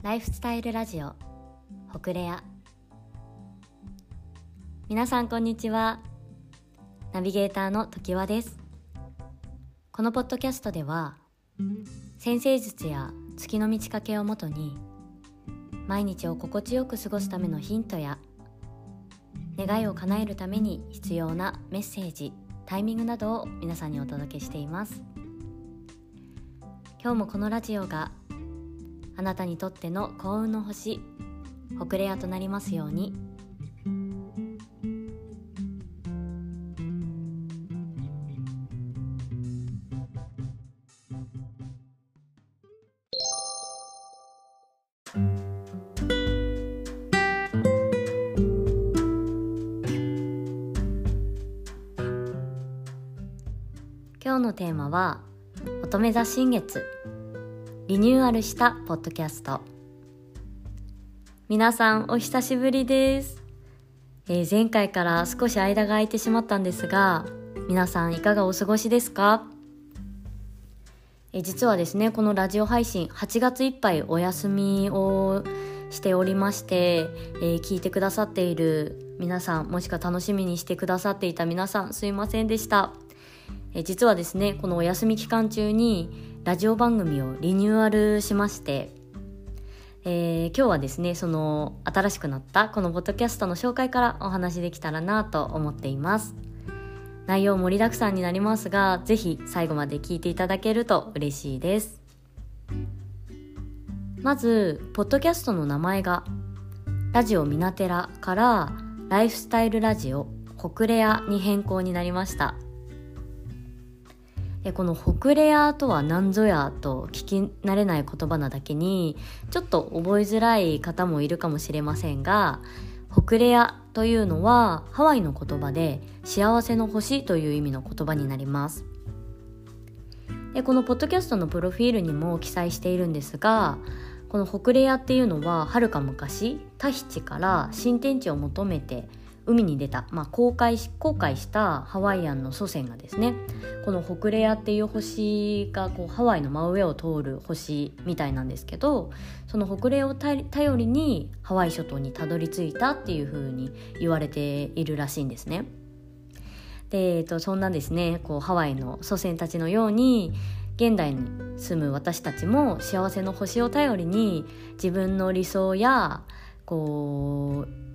ライフスタイルラジオホクレア皆さんこんにちは。ナビゲーターの時和です。このポッドキャストでは先生術や月の満ち欠けをもとに毎日を心地よく過ごすためのヒントや願いを叶えるために必要なメッセージタイミングなどを皆さんにお届けしています。今日もこのラジオがあなたにとっての幸運の星ホクレアとなりますように。今日のテーマは乙女座新月。リニューアルしたポッドキャスト。皆さんお久しぶりです、えー前回から少し間が空いてしまったんですが皆さんいかがお過ごしですか？えー実はですねこのラジオ配信8月いっぱいお休みをしておりまして、えー聞いてくださっている皆さんもしくは楽しみにしてくださっていた皆さんすいませんでした。えー実はですねこのお休み期間中にラジオ番組をリニューアルしまして、えー今日はですねその新しくなったこのポッドキャストの紹介からお話できたらなと思っています。内容盛りだくさんになりますがぜひ最後まで聞いていただけると嬉しいです。まずポッドキャストの名前がラジオミナテラからライフスタイルラジオホクレアに変更になりました。えこの「ホクレア」とは何ぞやと聞き慣れない言葉なだけにちょっと覚えづらい方もいるかもしれませんが「ホクレア」というのはハワイの言葉で「幸せの星」という意味の言葉になります。でこのポッドキャストのプロフィールにも記載しているんですがこのホクレアっていうのははるか昔タヒチから新天地を求めて海に出た、まあ、航海し航海したハワイアンの祖先がですねこのホクレアっていう星がこうハワイの真上を通る星みたいなんですけどそのホクレアを頼頼りにハワイ諸島にたどり着いたっていう風に言われているらしいんですね。で、えっと、そんなですねこうハワイの祖先たちのように現代に住む私たちも幸せの星を頼りに自分の理想やこう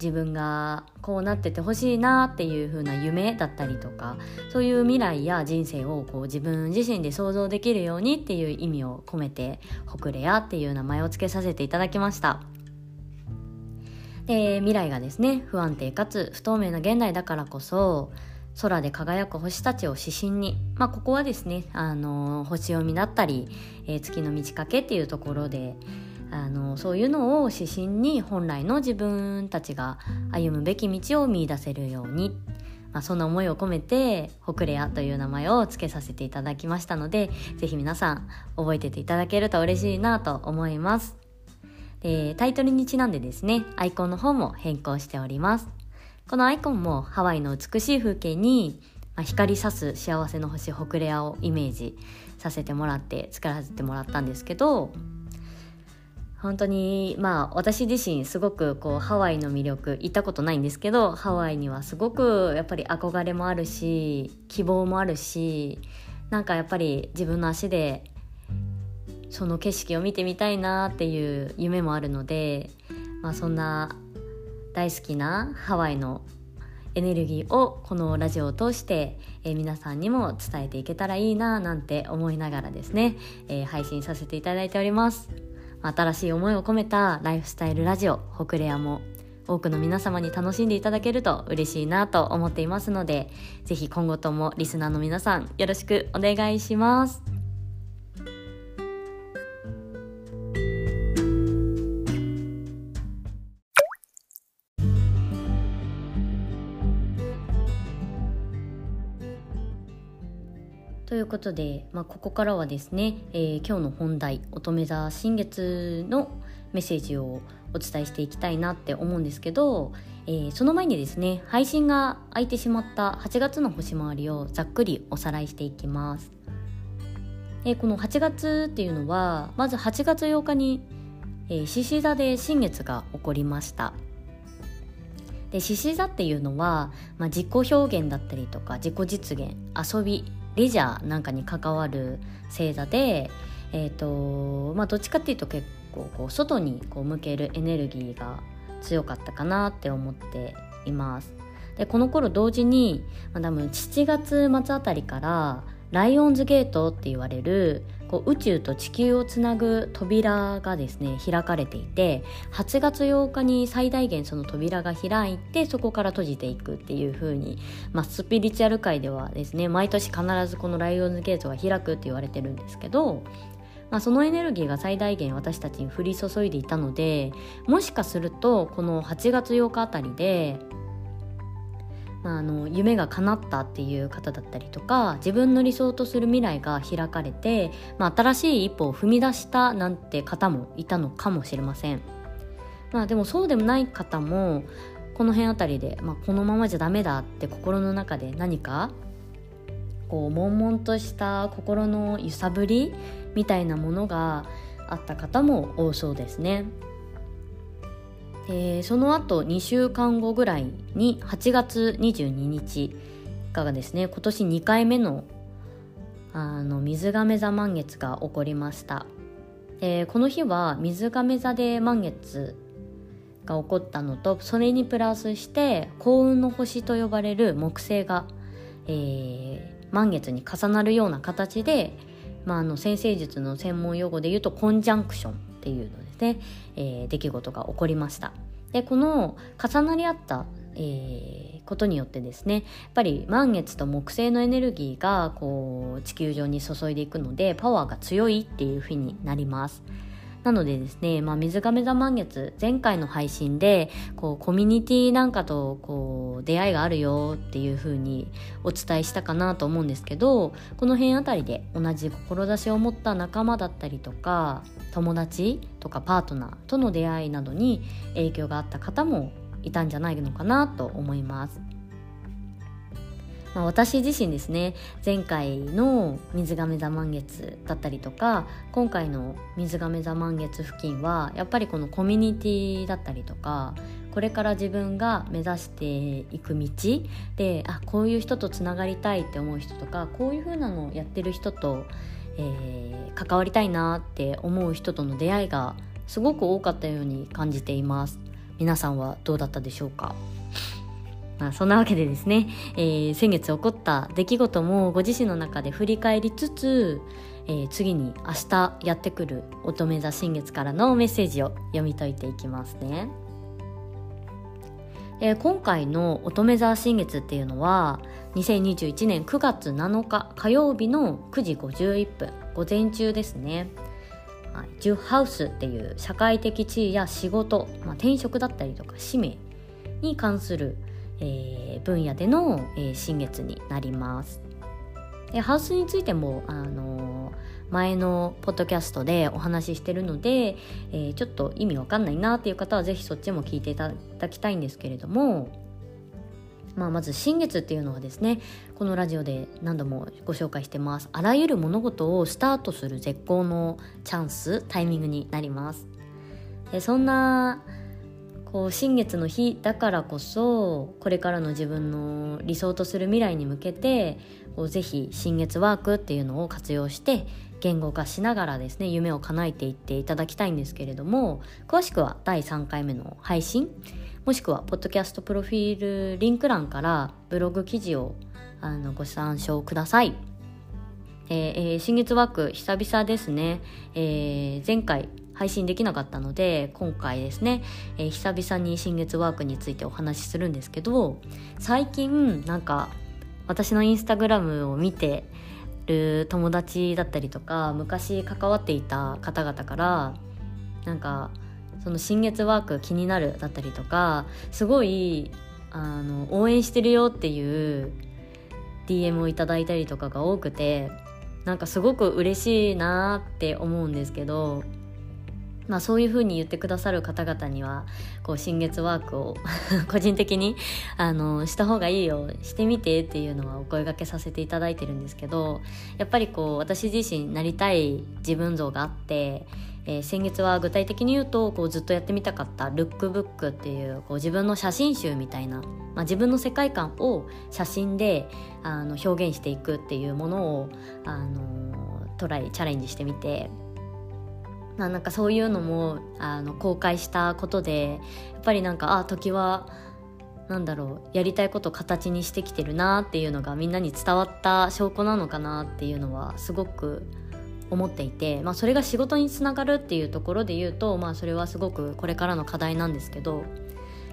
自分がこうなっててほしいなっていう風な夢だったりとかそういう未来や人生をこう自分自身で想像できるようにっていう意味を込めて「ホクレア」っていう名前を付けさせていただきました。で未来がですね不安定かつ不透明な現代だからこそ空で輝く星たちを指針に、まあ、ここはですねあの星読みだったり、えー月の満ち欠けっていうところであのそういうのを指針に本来の自分たちが歩むべき道を見出せるように、まあ、そんな思いを込めて「ホクレア」という名前を付けさせていただきましたのでぜひ皆さん覚えてていただけると嬉しいなと思います。でタイトルにちなんでですねアイコンの方も変更しておりますこのアイコンもハワイの美しい風景に、まあ、光さす幸せの星ホクレアをイメージさせてもらって作らせてもらったんですけど本当にまあ私自身すごくこうハワイの魅力行ったことないんですけどハワイにはすごくやっぱり憧れもあるし希望もあるしなんかやっぱり自分の足でその景色を見てみたいなっていう夢もあるので、まあ、そんな大好きなハワイのエネルギーをこのラジオを通して、えー皆さんにも伝えていけたらいいななんて思いながらですね、えー配信させていただいております。新しい思いを込めたライフスタイルラジオ「ホクレア」も多くの皆様に楽しんでいただけると嬉しいなと思っていますので是非今後ともリスナーの皆さんよろしくお願いします。ということで、まあ、ここからはですね、えー今日の本題乙女座新月のメッセージをお伝えしていきたいなって思うんですけど、えーその前にですね配信が空いてしまった8月の星回りをざっくりおさらいしていきます。えーこの8月っていうのはまず8月8日に獅子座で新月が起こりましたで獅子座っていうのは、まあ、自己表現だったりとか自己実現遊びレジャーなんかに関わる星座で、えーとまあ、どっちかっていうと結構こう外にこう向けるエネルギーが強かったかなって思っています。でこの頃同時に、まあ、多分7月末あたりからライオンズゲートって言われるこう宇宙と地球をつなぐ扉がですね開かれていて8月8日に最大限その扉が開いてそこから閉じていくっていう風にまあ、スピリチュアル界ではですね毎年必ずこのライオンズゲートが開くって言われてるんですけどまあ、そのエネルギーが最大限私たちに降り注いでいたのでもしかするとこの8月8日あたりでまあ、あの夢が叶ったっていう方だったりとか自分の理想とする未来が開かれて、まあ、新しい一歩を踏み出したなんて方もいたのかもしれません。まあ、でもそうでもない方もこの辺あたりで、まあ、このままじゃダメだって心の中で何かこう悶々とした心の揺さぶりみたいなものがあった方も多そうですね。え、その後2週間後ぐらいに8月22日がですね今年2回目のあの水亀座満月が起こりました、えー、この日は水亀座で満月が起こったのとそれにプラスして幸運の星と呼ばれる木星が、えー、満月に重なるような形で、まあ、あの先生術の専門用語で言うとコンジャンクション。っていうのですね、えー、出来事が起こりました。でこの重なり合った、えー、ことによってですねやっぱり満月と木星のエネルギーがこう地球上に注いでいくのでパワーが強いっていうふうになります。なのでですね、まあ、水亀座満月前回の配信でこうコミュニティなんかとこう出会いがあるよっていう風にお伝えしたかなと思うんですけどこの辺あたりで同じ志を持った仲間だったりとか友達とかパートナーとの出会いなどに影響があった方もいたんじゃないのかなと思います。まあ、私自身ですね前回の水亀座満月だったりとか今回の水亀座満月付近はやっぱりこのコミュニティだったりとかこれから自分が目指していく道であこういう人とつながりたいって思う人とかこういう風なのをやってる人と、えー、関わりたいなって思う人との出会いがすごく多かったように感じています。皆さんはどうだったでしょうか？まあ、そんなわけでですね、えー、先月起こった出来事もご自身の中で振り返りつつ、えー、次に明日やってくる乙女座新月からのメッセージを読み解いていきますね。えー、今回の乙女座新月っていうのは2021年9月7日火曜日の9時51分午前中ですね。ジュハウスっていう社会的地位や仕事、まあ、転職だったりとか使命に関するえー、分野での、えー、新月になります。でハウスについても、あのー、前のポッドキャストでお話ししてるので、え、ちょっと意味わかんないなっていう方はぜひそっちも聞いていただきたいんですけれども、まあ、まず新月っていうのはですねこのラジオで何度もご紹介してますあらゆる物事をスタートする絶好のチャンスタイミングになりますでそんなこう新月の日だからこそこれからの自分の理想とする未来に向けてこうぜひ新月ワークっていうのを活用して言語化しながらですね夢を叶えていっていただきたいんですけれども詳しくは第3回目の配信もしくはポッドキャストプロフィールリンク欄からブログ記事をあのご参照ください。えー、新月ワーク久々ですね、えー、前回配信できなかったので今回ですね、えー、久々に新月ワークについてお話しするんですけど最近なんか私のインスタグラムを見てる友達だったりとか昔関わっていた方々からなんかその新月ワーク気になるだったりとかすごいあの応援してるよっていう DM をいただいたりとかが多くてなんかすごく嬉しいなって思うんですけどまあ、そういうふうに言ってくださる方々にはこう新月ワークを 個人的にあのした方がいいよしてみてっていうのはお声がけさせていただいてるんですけどやっぱりこう私自身なりたい自分像があって、えー、先月は具体的に言うとこうずっとやってみたかったルックブックっていうこう自分の写真集みたいな、まあ、自分の世界観を写真であの表現していくっていうものを、あのトライチャレンジしてみて。なんかそういうのもあの公開したことでやっぱりなんかあ時はなんだろうやりたいことを形にしてきてるなっていうのがみんなに伝わった証拠なのかなっていうのはすごく思っていて、まあ、それが仕事につながるっていうところで言うと、まあ、それはすごくこれからの課題なんですけど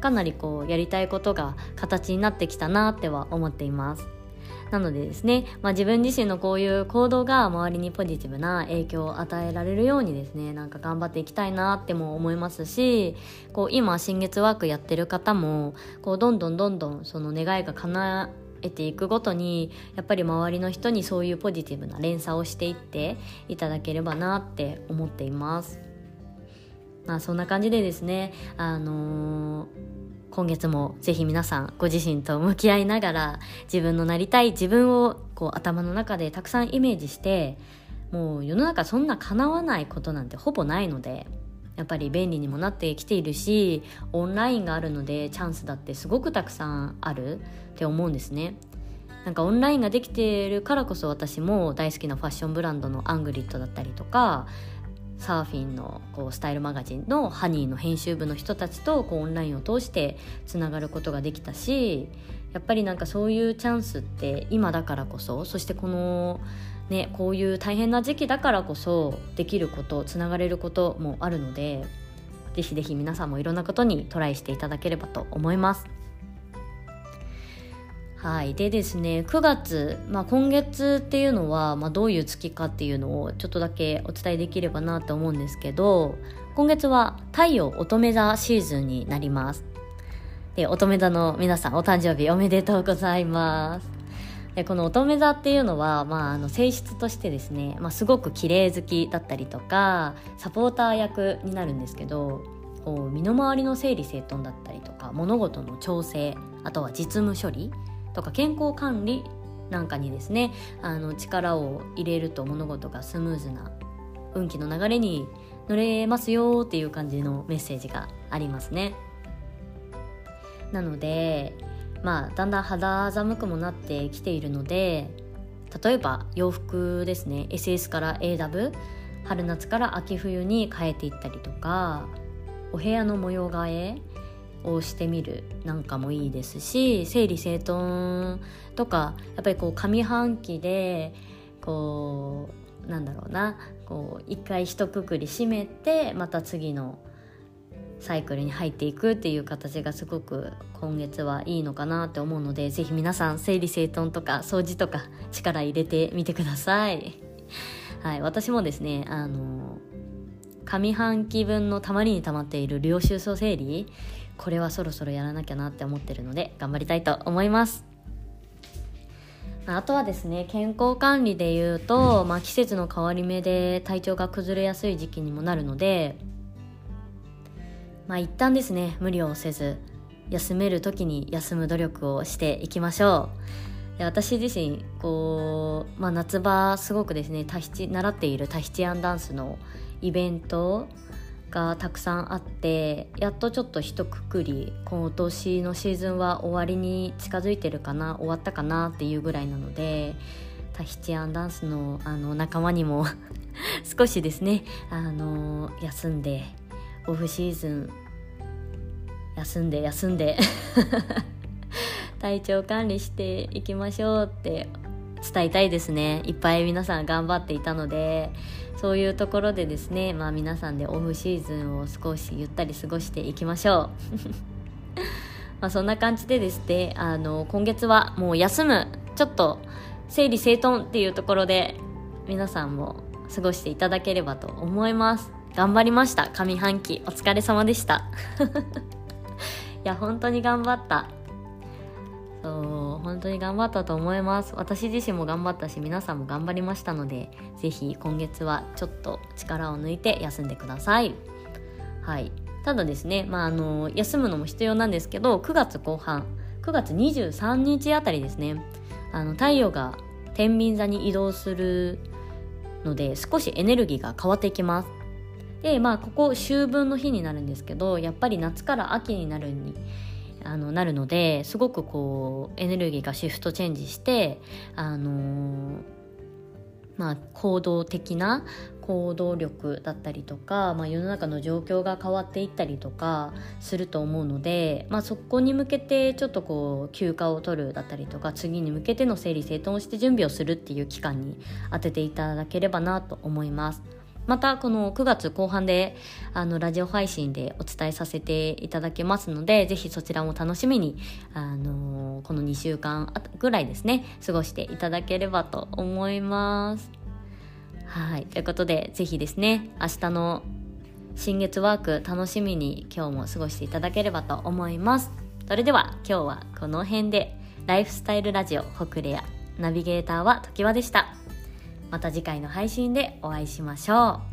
かなりこうやりたいことが形になってきたなっては思っています。なのでですね、まあ、自分自身のこういう行動が周りにポジティブな影響を与えられるようにですねなんか頑張っていきたいなっても思いますしこう今新月ワークやってる方もこうどんどんどんどんその願いが叶えていくごとにやっぱり周りの人にそういうポジティブな連鎖をしていっていただければなって思っています。まあそんな感じでですね、あのー、今月もぜひ皆さんご自身と向き合いながら自分のなりたい自分をこう頭の中でたくさんイメージしてもう世の中そんな叶わないことなんてほぼないのでやっぱり便利にもなってきているしオンラインがあるのでチャンスだってすごくたくさんあるって思うんですね。なんかオンラインができているからこそ私も大好きなファッションブランドのアングリッドだったりとかサーフィンのこうスタイルマガジンのハニーの編集部の人たちとこうオンラインを通してつながることができたしやっぱりなんかそういうチャンスって今だからこそそしてこのね、こういう大変な時期だからこそできることつながれることもあるのでぜひぜひ皆さんもいろんなことにトライしていただければと思います。はい、でですね9月、まあ、今月っていうのは、まあ、どういう月かっていうのをちょっとだけお伝えできればなと思うんですけど今月は太陽乙女座シーズンになります。で乙女座の皆さんお誕生日おめでとうございます。でこの乙女座っていうのは、まあ、あの性質としてですね、まあ、すごく綺麗好きだったりとかサポーター役になるんですけどこう身の回りの整理整頓だったりとか物事の調整あとは実務処理とか健康管理なんかにですねあの力を入れると物事がスムーズな運気の流れに乗れますよっていう感じのメッセージがありますね。なのでまあだんだん肌寒くもなってきているので例えば洋服ですね SS から AW 春夏から秋冬に変えていったりとかお部屋の模様替えをしてみるなんかもいいですし整理整頓とかやっぱりこう上半期でこうなんだろうなこう一回一括り締めてまた次のサイクルに入っていくっていう形がすごく今月はいいのかなって思うのでぜひ皆さん整理整頓とか掃除とか力入れてみてください。はい、私もですねあの上半期分のたまりにたまっている領収書整理これはそろそろやらなきゃなって思ってるので頑張りたいと思います。あとはですね健康管理で言うと、まあ、季節の変わり目で体調が崩れやすい時期にもなるのでまあ一旦ですね無理をせず休める時に休む努力をしていきましょうで私自身こう、まあ、夏場すごくですねタヒチ習っているタヒチアンダンスのイベントがたくさんあってやっとちょっと一括り今年のシーズンは終わりに近づいてるかな終わったかなっていうぐらいなのでタヒチアンダンスのあの仲間にも 少しですねあの休んでオフシーズン休んで休んで体調管理していきましょうって伝えたいですね。いっぱい皆さん頑張っていたのでそういうところでですねまあ皆さんでオフシーズンを少しゆったり過ごしていきましょう。まそんな感じでですねあの今月はもう休むちょっと整理整頓っていうところで皆さんも過ごしていただければと思います。頑張りました。上半期お疲れ様でした。いや本当に頑張った。そう本当に頑張ったと思います。私自身も頑張ったし皆さんも頑張りましたので是非今月はちょっと力を抜いて休んでください。はい。ただですねまああの休むのも必要なんですけど9月後半9月23日あたりですねあの太陽が天秤座に移動するので少しエネルギーが変わってきます。でまあここ秋分の日になるんですけどやっぱり夏から秋になるにあのなるのですごくこうエネルギーがシフトチェンジしてあの、まあ行動的な行動力だったりとか、まあ、世の中の状況が変わっていったりとかすると思うので、まあ、そこに向けてちょっとこう休暇を取るだったりとか次に向けての整理整頓をして準備をするっていう期間に当てていただければなと思います。またこの9月後半であのラジオ配信でお伝えさせていただけますのでぜひそちらも楽しみにあのこの2週間ぐらいですね過ごしていただければと思います。はい。ということで、ぜひですね、明日の新月ワーク楽しみに今日も過ごしていただければと思います。それでは今日はこの辺で、ライフスタイルラジオ北レアナビゲーターはときわでした。また次回の配信でお会いしましょう。